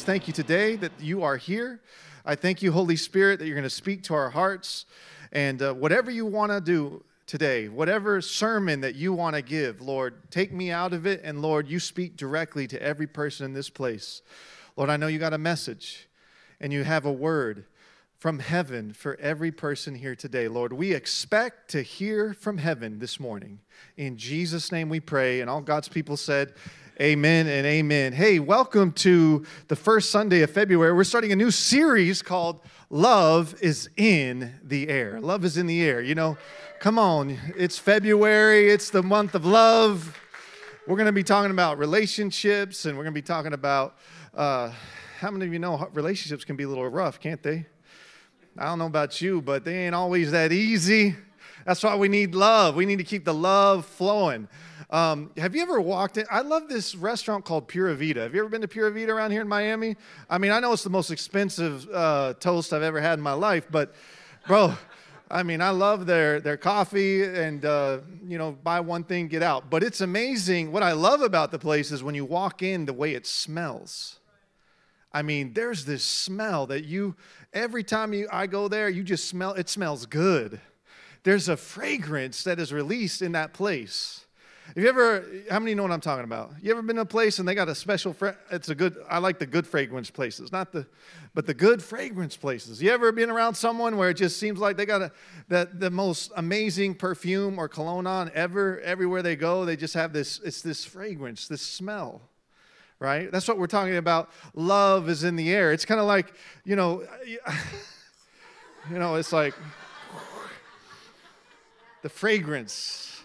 just thank you today that you are here. I thank you, Holy Spirit, that you're going to speak to our hearts. And uh, whatever you want to do today, whatever sermon that you want to give, Lord, take me out of it. And Lord, you speak directly to every person in this place. Lord, I know you got a message and you have a word from heaven for every person here today. Lord, we expect to hear from heaven this morning. In Jesus' name we pray. And all God's people said, Amen and amen. Hey, welcome to the first Sunday of February. We're starting a new series called Love is in the Air. Love is in the air. You know, come on, it's February, it's the month of love. We're going to be talking about relationships and we're going to be talking about uh, how many of you know relationships can be a little rough, can't they? I don't know about you, but they ain't always that easy. That's why we need love. We need to keep the love flowing. Um, have you ever walked in? I love this restaurant called Pura Vida. Have you ever been to Pura Vida around here in Miami? I mean, I know it's the most expensive uh, toast I've ever had in my life, but bro, I mean, I love their, their coffee and, uh, you know, buy one thing, get out. But it's amazing. What I love about the place is when you walk in, the way it smells. I mean, there's this smell that you, every time you, I go there, you just smell, it smells good. There's a fragrance that is released in that place. Have you ever, how many know what I'm talking about? You ever been to a place and they got a special, fra- it's a good, I like the good fragrance places, not the, but the good fragrance places. You ever been around someone where it just seems like they got a, the, the most amazing perfume or cologne on ever, everywhere they go, they just have this, it's this fragrance, this smell right? That's what we're talking about. Love is in the air. It's kind of like, you know, you know, it's like the fragrance.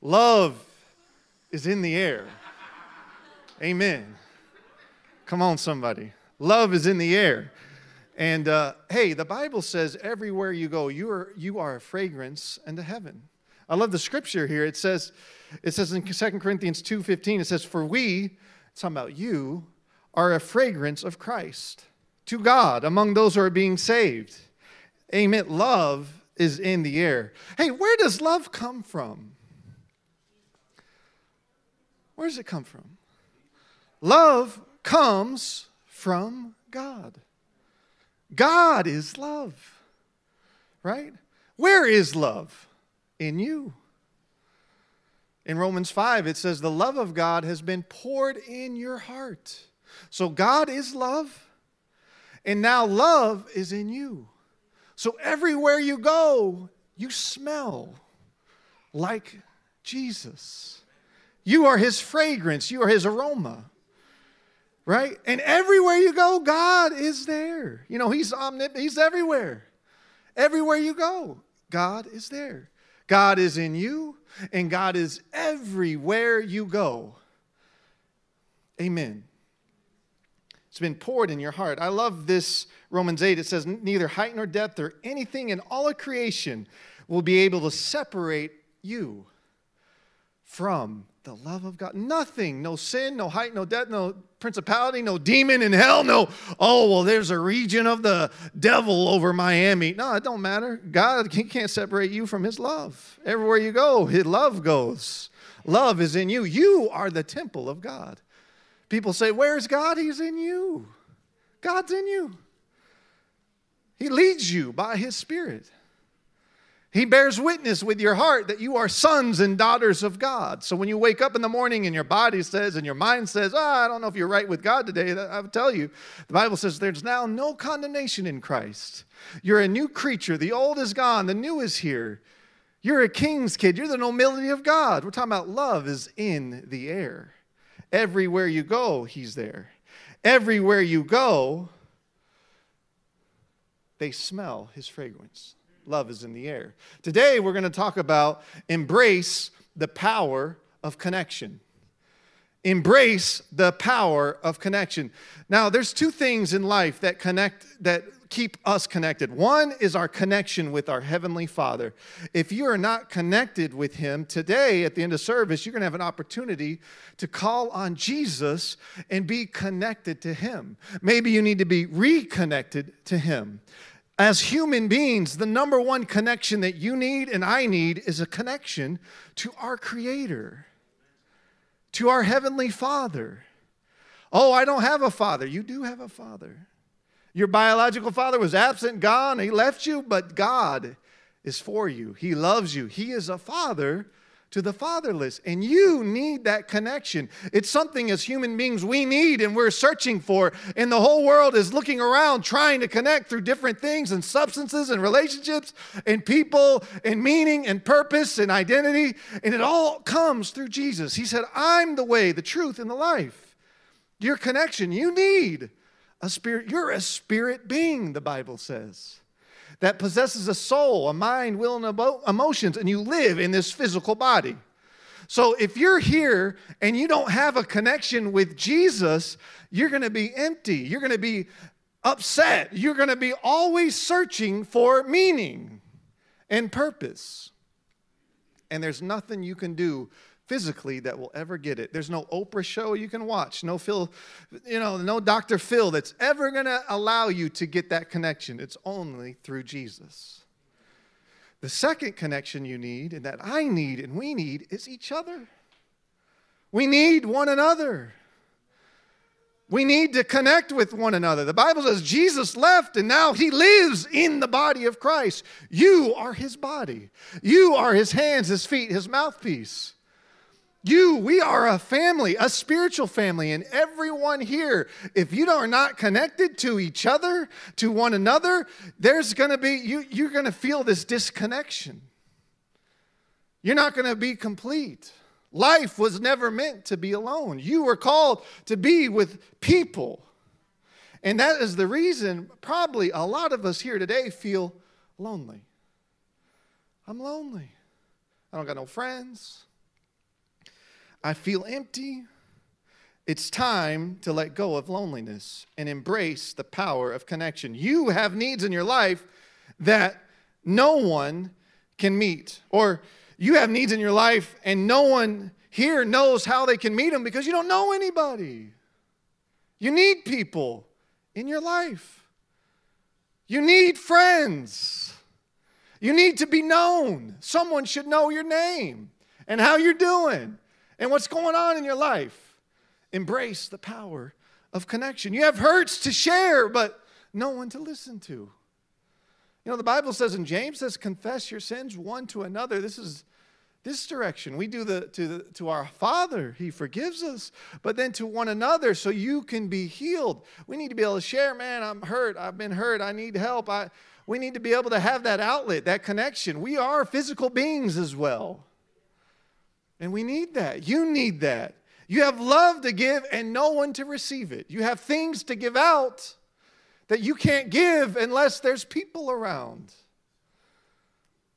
Love is in the air. Amen. Come on, somebody. Love is in the air. And uh, hey, the Bible says everywhere you go, you are, you are a fragrance unto heaven. I love the scripture here. It says, it says in 2 Corinthians 2.15, it says, For we, talking about you, are a fragrance of Christ to God among those who are being saved. Amen. Love is in the air. Hey, where does love come from? Where does it come from? Love comes from God. God is love, right? Where is love? In you. In Romans 5, it says, The love of God has been poured in your heart. So God is love, and now love is in you. So everywhere you go, you smell like Jesus. You are his fragrance, you are his aroma. Right? And everywhere you go, God is there. You know, he's omnipotent, he's everywhere. Everywhere you go, God is there. God is in you, and God is everywhere you go. Amen. It's been poured in your heart. I love this Romans 8. It says, Neither height nor depth or anything in all of creation will be able to separate you from the love of God. Nothing, no sin, no height, no depth, no principality, no demon in hell, no, oh, well, there's a region of the devil over Miami. No, it don't matter. God he can't separate you from his love. Everywhere you go, his love goes. Love is in you. You are the temple of God. People say, Where's God? He's in you. God's in you. He leads you by his spirit. He bears witness with your heart that you are sons and daughters of God. So when you wake up in the morning and your body says and your mind says, oh, I don't know if you're right with God today, I'll tell you, the Bible says there's now no condemnation in Christ. You're a new creature. The old is gone, the new is here. You're a king's kid. You're the nobility of God. We're talking about love is in the air. Everywhere you go, He's there. Everywhere you go, they smell His fragrance. Love is in the air. Today, we're going to talk about embrace the power of connection. Embrace the power of connection. Now, there's two things in life that connect, that keep us connected. One is our connection with our Heavenly Father. If you are not connected with Him today at the end of service, you're going to have an opportunity to call on Jesus and be connected to Him. Maybe you need to be reconnected to Him. As human beings, the number one connection that you need and I need is a connection to our Creator, to our Heavenly Father. Oh, I don't have a father. You do have a father. Your biological father was absent, gone, he left you, but God is for you. He loves you. He is a father to the fatherless. And you need that connection. It's something as human beings we need and we're searching for. And the whole world is looking around trying to connect through different things and substances and relationships and people and meaning and purpose and identity. And it all comes through Jesus. He said, I'm the way, the truth, and the life. Your connection, you need a spirit. You're a spirit being, the Bible says that possesses a soul, a mind, will, and emotions, and you live in this physical body. So if you're here and you don't have a connection with Jesus, you're going to be empty. You're going to be upset. You're going to be always searching for meaning and purpose. And there's nothing you can do physically that will ever get it. There's no Oprah show you can watch, no Phil, you know, no Dr. Phil that's ever going to allow you to get that connection. It's only through Jesus. The second connection you need, and that I need and we need, is each other. We need one another. We need to connect with one another. The Bible says Jesus left and now he lives in the body of Christ. You are his body. You are his hands, his feet, his mouthpiece. You, we are a family, a spiritual family, and everyone here, if you are not connected to each other, to one another, there's gonna be, you, you're gonna feel this disconnection. You're not gonna be complete. Life was never meant to be alone. You were called to be with people. And that is the reason, probably, a lot of us here today feel lonely. I'm lonely. I don't got no friends. I feel empty. It's time to let go of loneliness and embrace the power of connection. You have needs in your life that no one can meet, or you have needs in your life and no one here knows how they can meet them because you don't know anybody. You need people in your life, you need friends. You need to be known. Someone should know your name and how you're doing and what's going on in your life. Embrace the power of connection. You have hurts to share, but no one to listen to. You know, the Bible says, in James says, confess your sins one to another. This is this direction. We do the to, the to our Father, He forgives us, but then to one another so you can be healed. We need to be able to share, man, I'm hurt, I've been hurt, I need help. I, we need to be able to have that outlet, that connection. We are physical beings as well. And we need that. You need that. You have love to give and no one to receive it. You have things to give out that you can't give unless there's people around.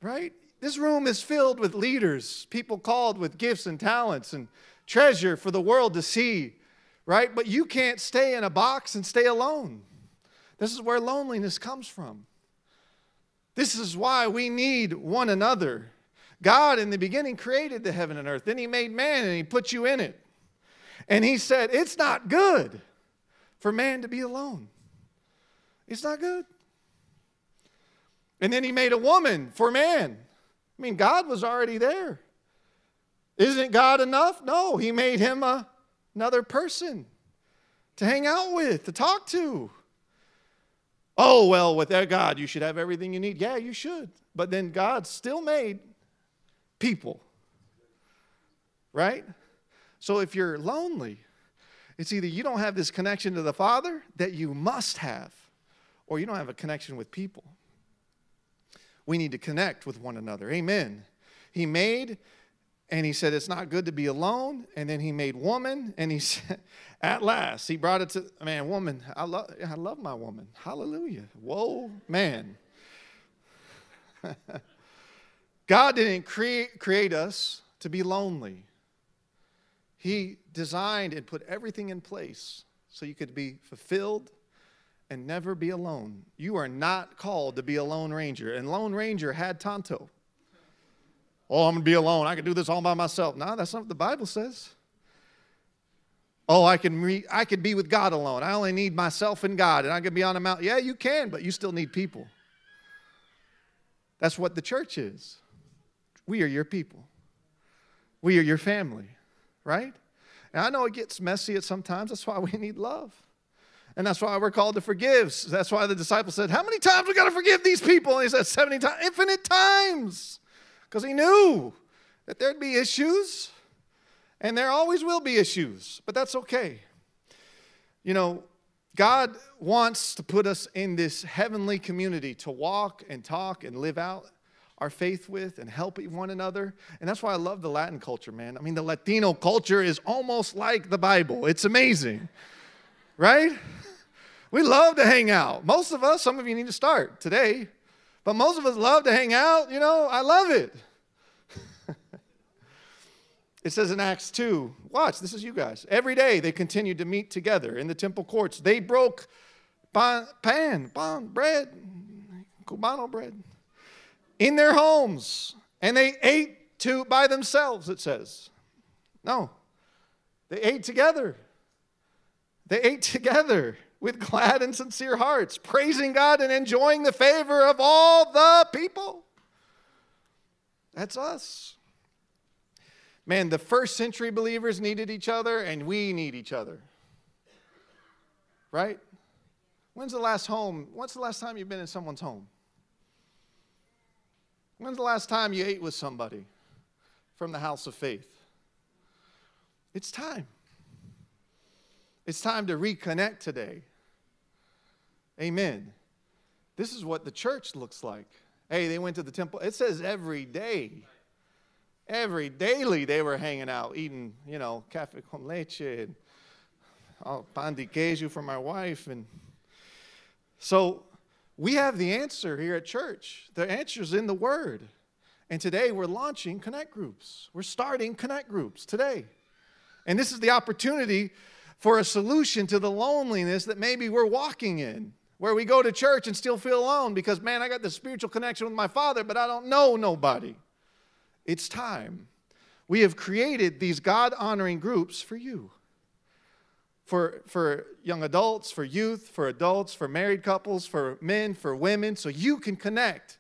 Right? This room is filled with leaders, people called with gifts and talents and treasure for the world to see, right? But you can't stay in a box and stay alone. This is where loneliness comes from. This is why we need one another. God, in the beginning, created the heaven and earth. Then He made man and He put you in it. And He said, It's not good for man to be alone. It's not good. And then He made a woman for man. I mean, God was already there. Isn't God enough? No, He made him a, another person to hang out with, to talk to. Oh, well, with that God, you should have everything you need. Yeah, you should. But then God still made people. Right? So if you're lonely, it's either you don't have this connection to the Father that you must have, or you don't have a connection with people. We need to connect with one another. Amen. He made and he said it's not good to be alone and then he made woman and he said at last he brought it to man woman i love i love my woman hallelujah whoa man God didn't create, create us to be lonely. He designed and put everything in place so you could be fulfilled and never be alone. You are not called to be a lone ranger. And Lone Ranger had Tonto. Oh, I'm going to be alone. I can do this all by myself. No, that's not what the Bible says. Oh, I can, re- I can be with God alone. I only need myself and God, and I can be on a mountain. Yeah, you can, but you still need people. That's what the church is. We are your people. We are your family, right? And I know it gets messy at sometimes. That's why we need love. And that's why we're called to forgive. That's why the disciple said, How many times we got to forgive these people? And he said, 70 times, infinite times. Because he knew that there'd be issues. And there always will be issues. But that's okay. You know, God wants to put us in this heavenly community to walk and talk and live out our faith with and help one another. And that's why I love the Latin culture, man. I mean, the Latino culture is almost like the Bible, it's amazing, right? We love to hang out. Most of us, some of you need to start today, but most of us love to hang out. You know, I love it. It says in Acts 2, watch, this is you guys. Every day they continued to meet together in the temple courts. They broke pan, pan, bread, cubano bread, in their homes. And they ate to, by themselves, it says. No, they ate together. They ate together with glad and sincere hearts, praising God and enjoying the favor of all the people. That's us. Man, the first century believers needed each other, and we need each other. Right? When's the last home? When's the last time you've been in someone's home? When's the last time you ate with somebody from the house of faith? It's time. It's time to reconnect today. Amen. This is what the church looks like. Hey, they went to the temple. It says every day. Every daily they were hanging out, eating, you know, cafe con leche and oh, pan de for my wife. And so we have the answer here at church. The answer is in the Word. And today we're launching connect groups. We're starting connect groups today. And this is the opportunity for a solution to the loneliness that maybe we're walking in, where we go to church and still feel alone because, man, I got the spiritual connection with my Father, but I don't know nobody. It's time. We have created these God honoring groups for you. For, for young adults, for youth, for adults, for married couples, for men, for women, so you can connect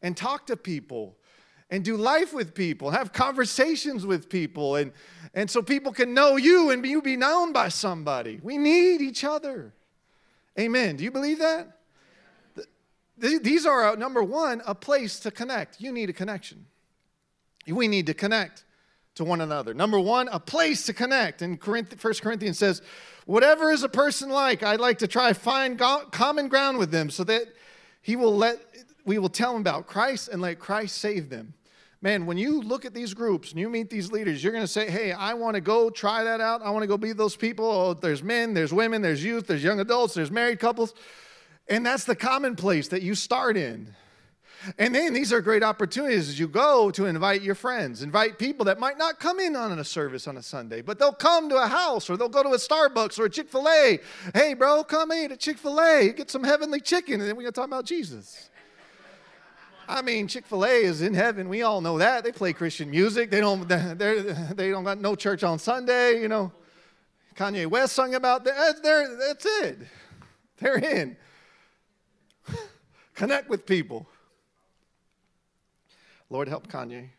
and talk to people and do life with people, have conversations with people, and, and so people can know you and you be known by somebody. We need each other. Amen. Do you believe that? These are, uh, number one, a place to connect. You need a connection. We need to connect to one another. Number one, a place to connect. And 1 Corinthians says, whatever is a person like, I'd like to try find common ground with them so that he will let, we will tell them about Christ and let Christ save them. Man, when you look at these groups and you meet these leaders, you're going to say, hey, I want to go try that out. I want to go be those people. Oh, there's men, there's women, there's youth, there's young adults, there's married couples. And that's the common place that you start in. And then these are great opportunities as you go to invite your friends, invite people that might not come in on a service on a Sunday, but they'll come to a house or they'll go to a Starbucks or a Chick fil A. Hey, bro, come eat at Chick fil A, get some heavenly chicken, and then we're going to talk about Jesus. I mean, Chick Fil A is in heaven. We all know that. They play Christian music. They don't. They don't got no church on Sunday. You know, Kanye West sung about that. That's it. They're in. Connect with people. Lord help Kanye.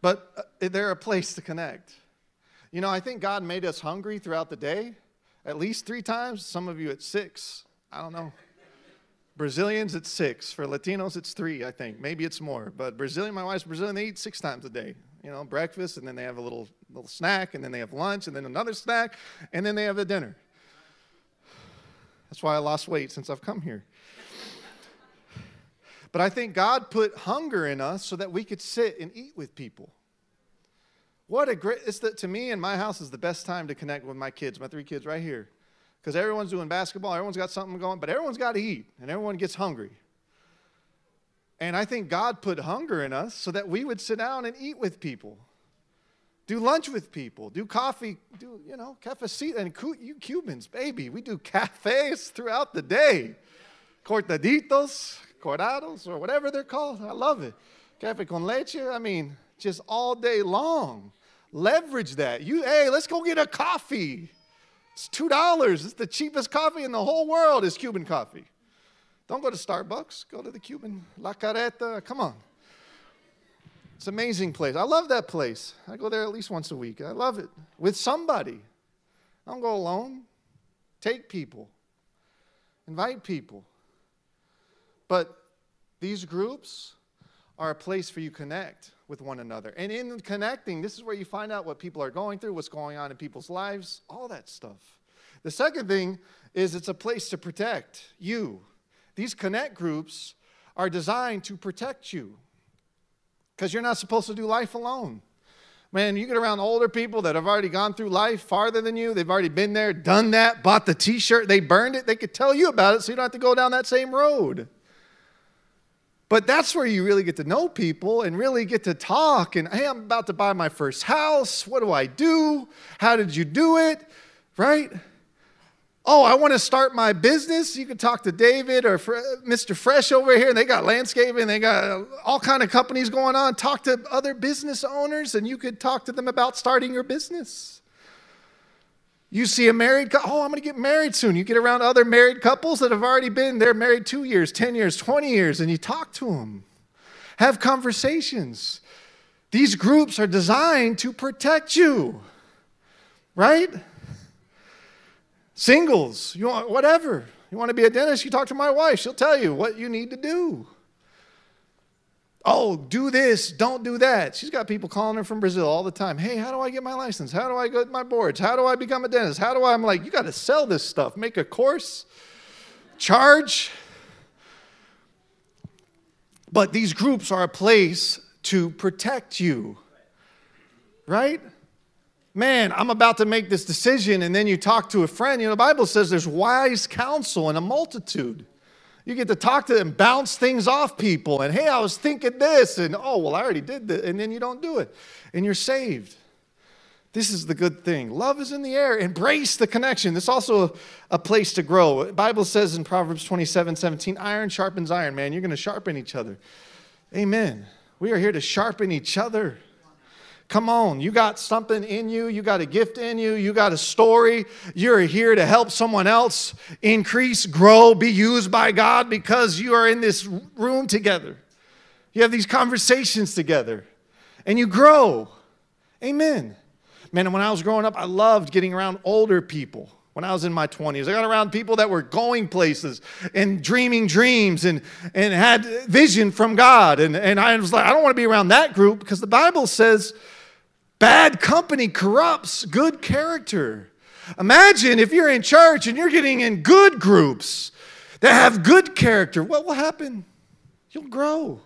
but uh, they're a place to connect. You know, I think God made us hungry throughout the day, at least three times. Some of you at six. I don't know. Brazilians, it's six. For Latinos, it's three, I think. Maybe it's more. But Brazilian, my wife's Brazilian, they eat six times a day. You know, breakfast, and then they have a little, little snack, and then they have lunch, and then another snack, and then they have the dinner. That's why I lost weight since I've come here. But I think God put hunger in us so that we could sit and eat with people. What a great, it's the, to me in my house is the best time to connect with my kids, my three kids right here. Because everyone's doing basketball, everyone's got something going, but everyone's got to eat and everyone gets hungry. And I think God put hunger in us so that we would sit down and eat with people do lunch with people, do coffee, do, you know, cafecito. And you Cubans, baby, we do cafes throughout the day. Cortaditos, cortados, or whatever they're called. I love it. Cafe con leche, I mean, just all day long. Leverage that. You, hey, let's go get a coffee. It's $2. It's the cheapest coffee in the whole world is Cuban coffee. Don't go to Starbucks. Go to the Cuban La Carreta. Come on. It's an amazing place. I love that place. I go there at least once a week. I love it with somebody. I don't go alone. Take people, invite people. But these groups are a place for you connect with one another. And in connecting, this is where you find out what people are going through, what's going on in people's lives, all that stuff. The second thing is it's a place to protect you. These connect groups are designed to protect you because you're not supposed to do life alone. Man, you get around older people that have already gone through life farther than you. They've already been there, done that, bought the t shirt, they burned it. They could tell you about it so you don't have to go down that same road. But that's where you really get to know people and really get to talk. And hey, I'm about to buy my first house. What do I do? How did you do it? Right? Oh, I want to start my business. You can talk to David or Mr. Fresh over here. And they got landscaping. They got all kind of companies going on. Talk to other business owners, and you could talk to them about starting your business. You see a married couple, oh, I'm going to get married soon. You get around other married couples that have already been, they're married two years, 10 years, 20 years, and you talk to them. Have conversations. These groups are designed to protect you, right? Singles, you want whatever. You want to be a dentist, you talk to my wife. She'll tell you what you need to do. Oh, do this, don't do that. She's got people calling her from Brazil all the time. Hey, how do I get my license? How do I get my boards? How do I become a dentist? How do I? I'm like, you got to sell this stuff, make a course, charge. But these groups are a place to protect you, right? Man, I'm about to make this decision, and then you talk to a friend. You know, the Bible says there's wise counsel in a multitude. You get to talk to them, bounce things off people, and hey, I was thinking this, and oh, well, I already did this, and then you don't do it, and you're saved. This is the good thing. Love is in the air. Embrace the connection. Is also a, a place to grow. The Bible says in Proverbs 27 17, iron sharpens iron, man. You're going to sharpen each other. Amen. We are here to sharpen each other. Come on, you got something in you, you got a gift in you, you got a story. You're here to help someone else increase, grow, be used by God because you are in this room together. You have these conversations together and you grow. Amen. Man, when I was growing up, I loved getting around older people. When I was in my 20s, I got around people that were going places and dreaming dreams and, and had vision from God. And, and I was like, I don't want to be around that group because the Bible says, Bad company corrupts good character. Imagine if you're in church and you're getting in good groups that have good character. What will happen? You'll grow.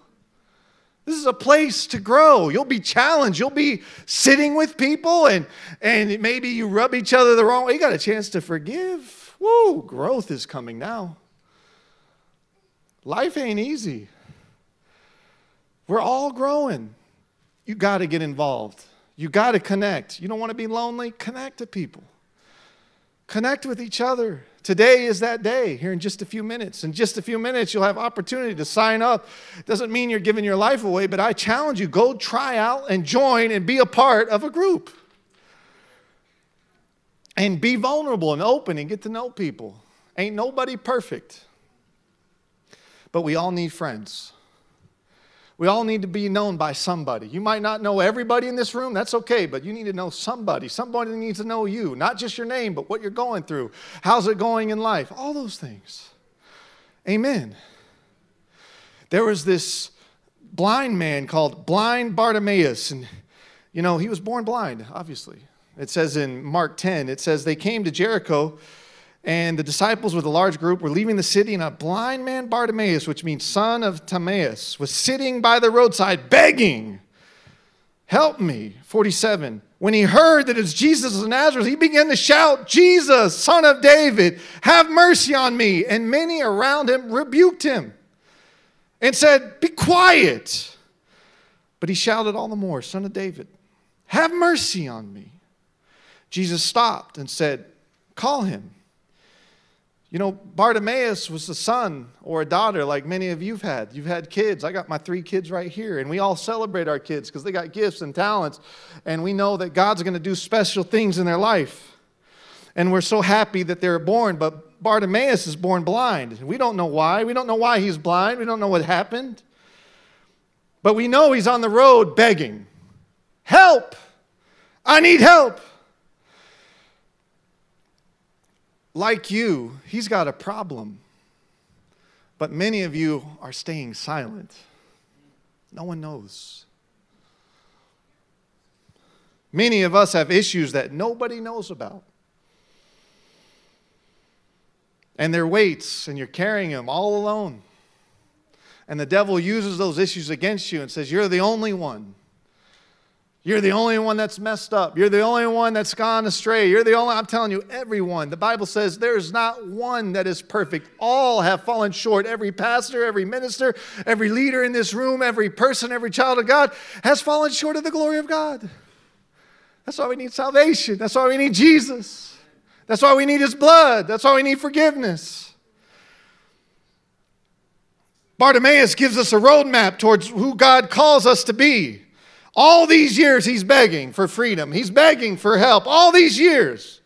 This is a place to grow. You'll be challenged. You'll be sitting with people and, and maybe you rub each other the wrong way. You got a chance to forgive. Woo, growth is coming now. Life ain't easy. We're all growing. You got to get involved. You got to connect. You don't want to be lonely? Connect to people. Connect with each other. Today is that day here in just a few minutes. In just a few minutes, you'll have opportunity to sign up. Doesn't mean you're giving your life away, but I challenge you go try out and join and be a part of a group. And be vulnerable and open and get to know people. Ain't nobody perfect, but we all need friends. We all need to be known by somebody. You might not know everybody in this room, that's okay, but you need to know somebody. Somebody needs to know you, not just your name, but what you're going through. How's it going in life? All those things. Amen. There was this blind man called Blind Bartimaeus, and you know, he was born blind, obviously. It says in Mark 10, it says, They came to Jericho and the disciples with a large group were leaving the city, and a blind man, Bartimaeus, which means son of Timaeus, was sitting by the roadside begging, Help me. 47. When he heard that it's Jesus of Nazareth, he began to shout, Jesus, son of David, have mercy on me. And many around him rebuked him and said, Be quiet. But he shouted all the more, Son of David, have mercy on me. Jesus stopped and said, Call him. You know, Bartimaeus was a son or a daughter like many of you've had. You've had kids. I got my three kids right here, and we all celebrate our kids because they got gifts and talents, and we know that God's going to do special things in their life. And we're so happy that they're born, but Bartimaeus is born blind. We don't know why. We don't know why he's blind. We don't know what happened. But we know he's on the road begging, Help! I need help. Like you, he's got a problem. But many of you are staying silent. No one knows. Many of us have issues that nobody knows about. And they're weights, and you're carrying them all alone. And the devil uses those issues against you and says, You're the only one. You're the only one that's messed up. You're the only one that's gone astray. You're the only, I'm telling you, everyone. The Bible says there's not one that is perfect. All have fallen short. Every pastor, every minister, every leader in this room, every person, every child of God has fallen short of the glory of God. That's why we need salvation. That's why we need Jesus. That's why we need His blood. That's why we need forgiveness. Bartimaeus gives us a roadmap towards who God calls us to be. All these years, he's begging for freedom. He's begging for help. All these years,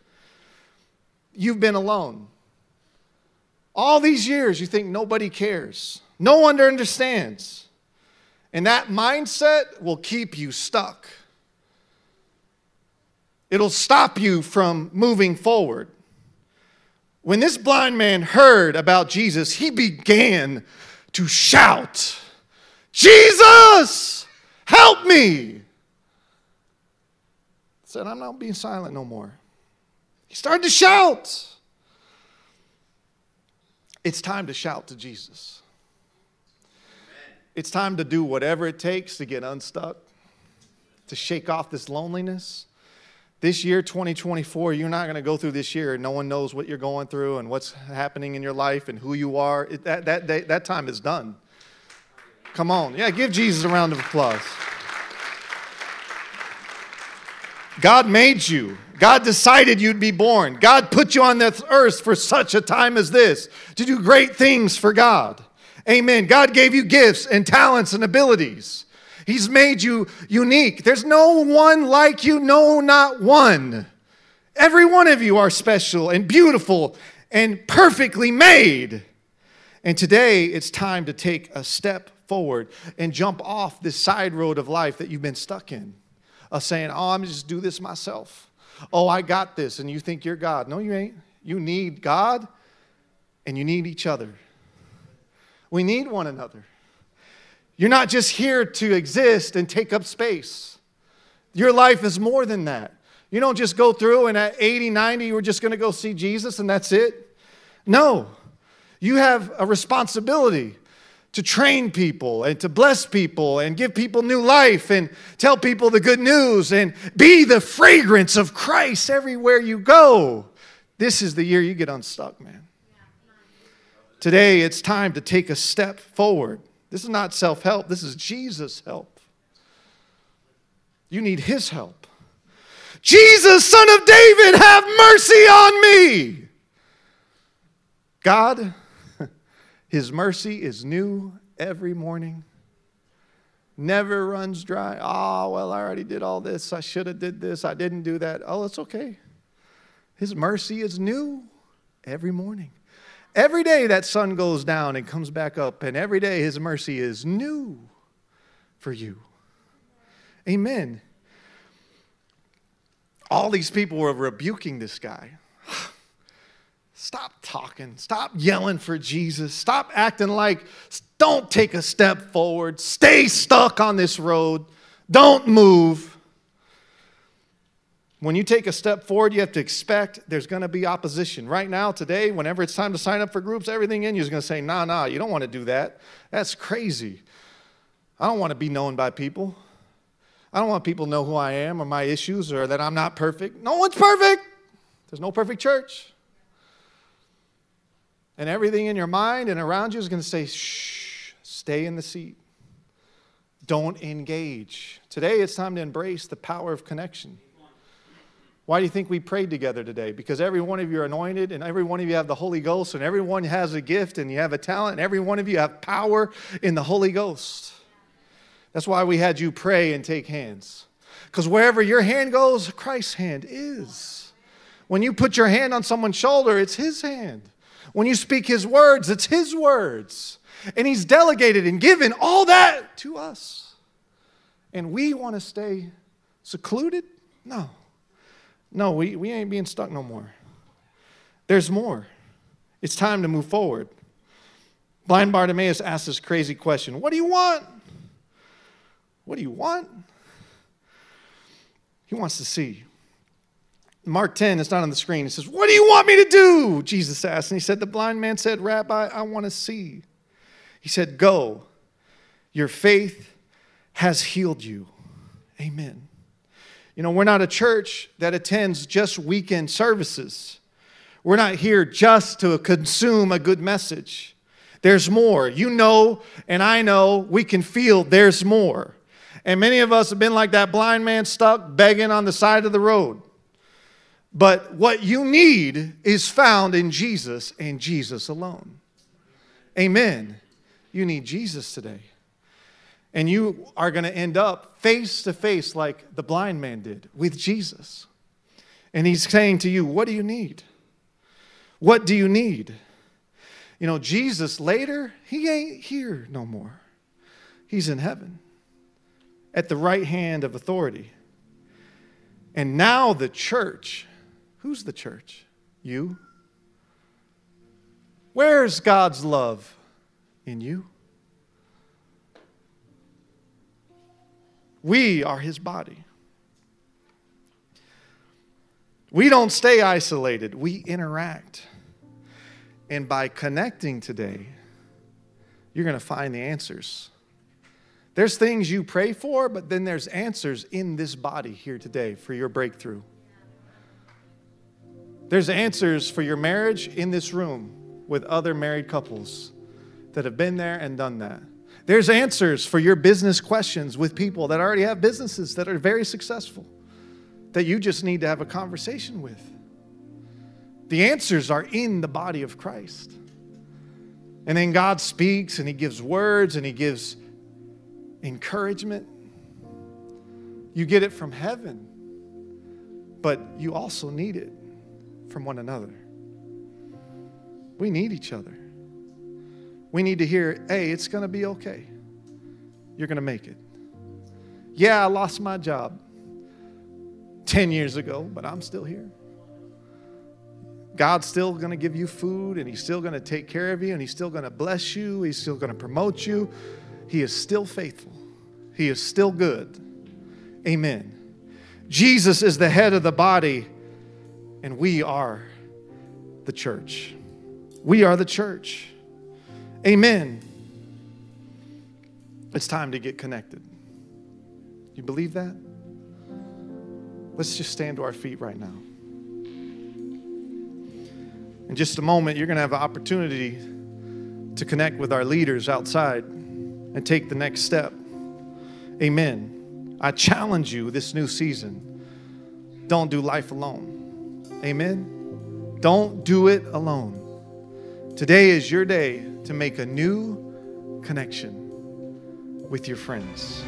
you've been alone. All these years, you think nobody cares, no one understands. And that mindset will keep you stuck. It'll stop you from moving forward. When this blind man heard about Jesus, he began to shout, Jesus! Help me. said, I'm not being silent no more. He started to shout. It's time to shout to Jesus. It's time to do whatever it takes to get unstuck, to shake off this loneliness. This year, 2024, you're not going to go through this year no one knows what you're going through and what's happening in your life and who you are. It, that, that, that, that time is done. Come on. Yeah, give Jesus a round of applause. God made you. God decided you'd be born. God put you on this earth for such a time as this to do great things for God. Amen. God gave you gifts and talents and abilities. He's made you unique. There's no one like you, no, not one. Every one of you are special and beautiful and perfectly made. And today it's time to take a step forward and jump off this side road of life that you've been stuck in, of saying, Oh, I'm just do this myself. Oh, I got this, and you think you're God. No, you ain't. You need God and you need each other. We need one another. You're not just here to exist and take up space. Your life is more than that. You don't just go through and at 80, 90, you're just going to go see Jesus and that's it. No, you have a responsibility to train people and to bless people and give people new life and tell people the good news and be the fragrance of Christ everywhere you go. This is the year you get unstuck, man. Today, it's time to take a step forward. This is not self help, this is Jesus' help. You need His help. Jesus, Son of David, have mercy on me. God, his mercy is new every morning. Never runs dry. Oh, well, I already did all this. I should have did this. I didn't do that. Oh, it's okay. His mercy is new every morning. Every day that sun goes down and comes back up, and every day his mercy is new for you. Amen. All these people were rebuking this guy. Stop talking. Stop yelling for Jesus. Stop acting like, don't take a step forward. Stay stuck on this road. Don't move. When you take a step forward, you have to expect there's going to be opposition. Right now, today, whenever it's time to sign up for groups, everything in you is going to say, nah, nah, you don't want to do that. That's crazy. I don't want to be known by people. I don't want people to know who I am or my issues or that I'm not perfect. No one's perfect. There's no perfect church. And everything in your mind and around you is going to say, shh, stay in the seat. Don't engage. Today it's time to embrace the power of connection. Why do you think we prayed together today? Because every one of you are anointed, and every one of you have the Holy Ghost, and everyone has a gift, and you have a talent, and every one of you have power in the Holy Ghost. That's why we had you pray and take hands. Because wherever your hand goes, Christ's hand is. When you put your hand on someone's shoulder, it's his hand. When you speak His words, it's His words. And He's delegated and given all that to us. And we want to stay secluded? No. No, we, we ain't being stuck no more. There's more. It's time to move forward. Blind Bartimaeus asked this crazy question What do you want? What do you want? He wants to see. Mark 10, it's not on the screen. It says, What do you want me to do? Jesus asked. And he said, The blind man said, Rabbi, I want to see. He said, Go. Your faith has healed you. Amen. You know, we're not a church that attends just weekend services. We're not here just to consume a good message. There's more. You know, and I know, we can feel there's more. And many of us have been like that blind man stuck begging on the side of the road. But what you need is found in Jesus and Jesus alone. Amen. You need Jesus today. And you are going to end up face to face like the blind man did with Jesus. And he's saying to you, What do you need? What do you need? You know, Jesus later, he ain't here no more. He's in heaven at the right hand of authority. And now the church, who's the church? You. Where's God's love in you? We are his body. We don't stay isolated, we interact. And by connecting today, you're going to find the answers. There's things you pray for, but then there's answers in this body here today for your breakthrough. There's answers for your marriage in this room with other married couples that have been there and done that. There's answers for your business questions with people that already have businesses that are very successful that you just need to have a conversation with. The answers are in the body of Christ. And then God speaks and He gives words and He gives encouragement. You get it from heaven, but you also need it from one another. We need each other. We need to hear, hey, it's going to be okay. You're going to make it. Yeah, I lost my job 10 years ago, but I'm still here. God's still going to give you food and He's still going to take care of you and He's still going to bless you. He's still going to promote you. He is still faithful. He is still good. Amen. Jesus is the head of the body, and we are the church. We are the church. Amen. It's time to get connected. You believe that? Let's just stand to our feet right now. In just a moment, you're going to have an opportunity to connect with our leaders outside and take the next step. Amen. I challenge you this new season don't do life alone. Amen. Don't do it alone. Today is your day to make a new connection with your friends.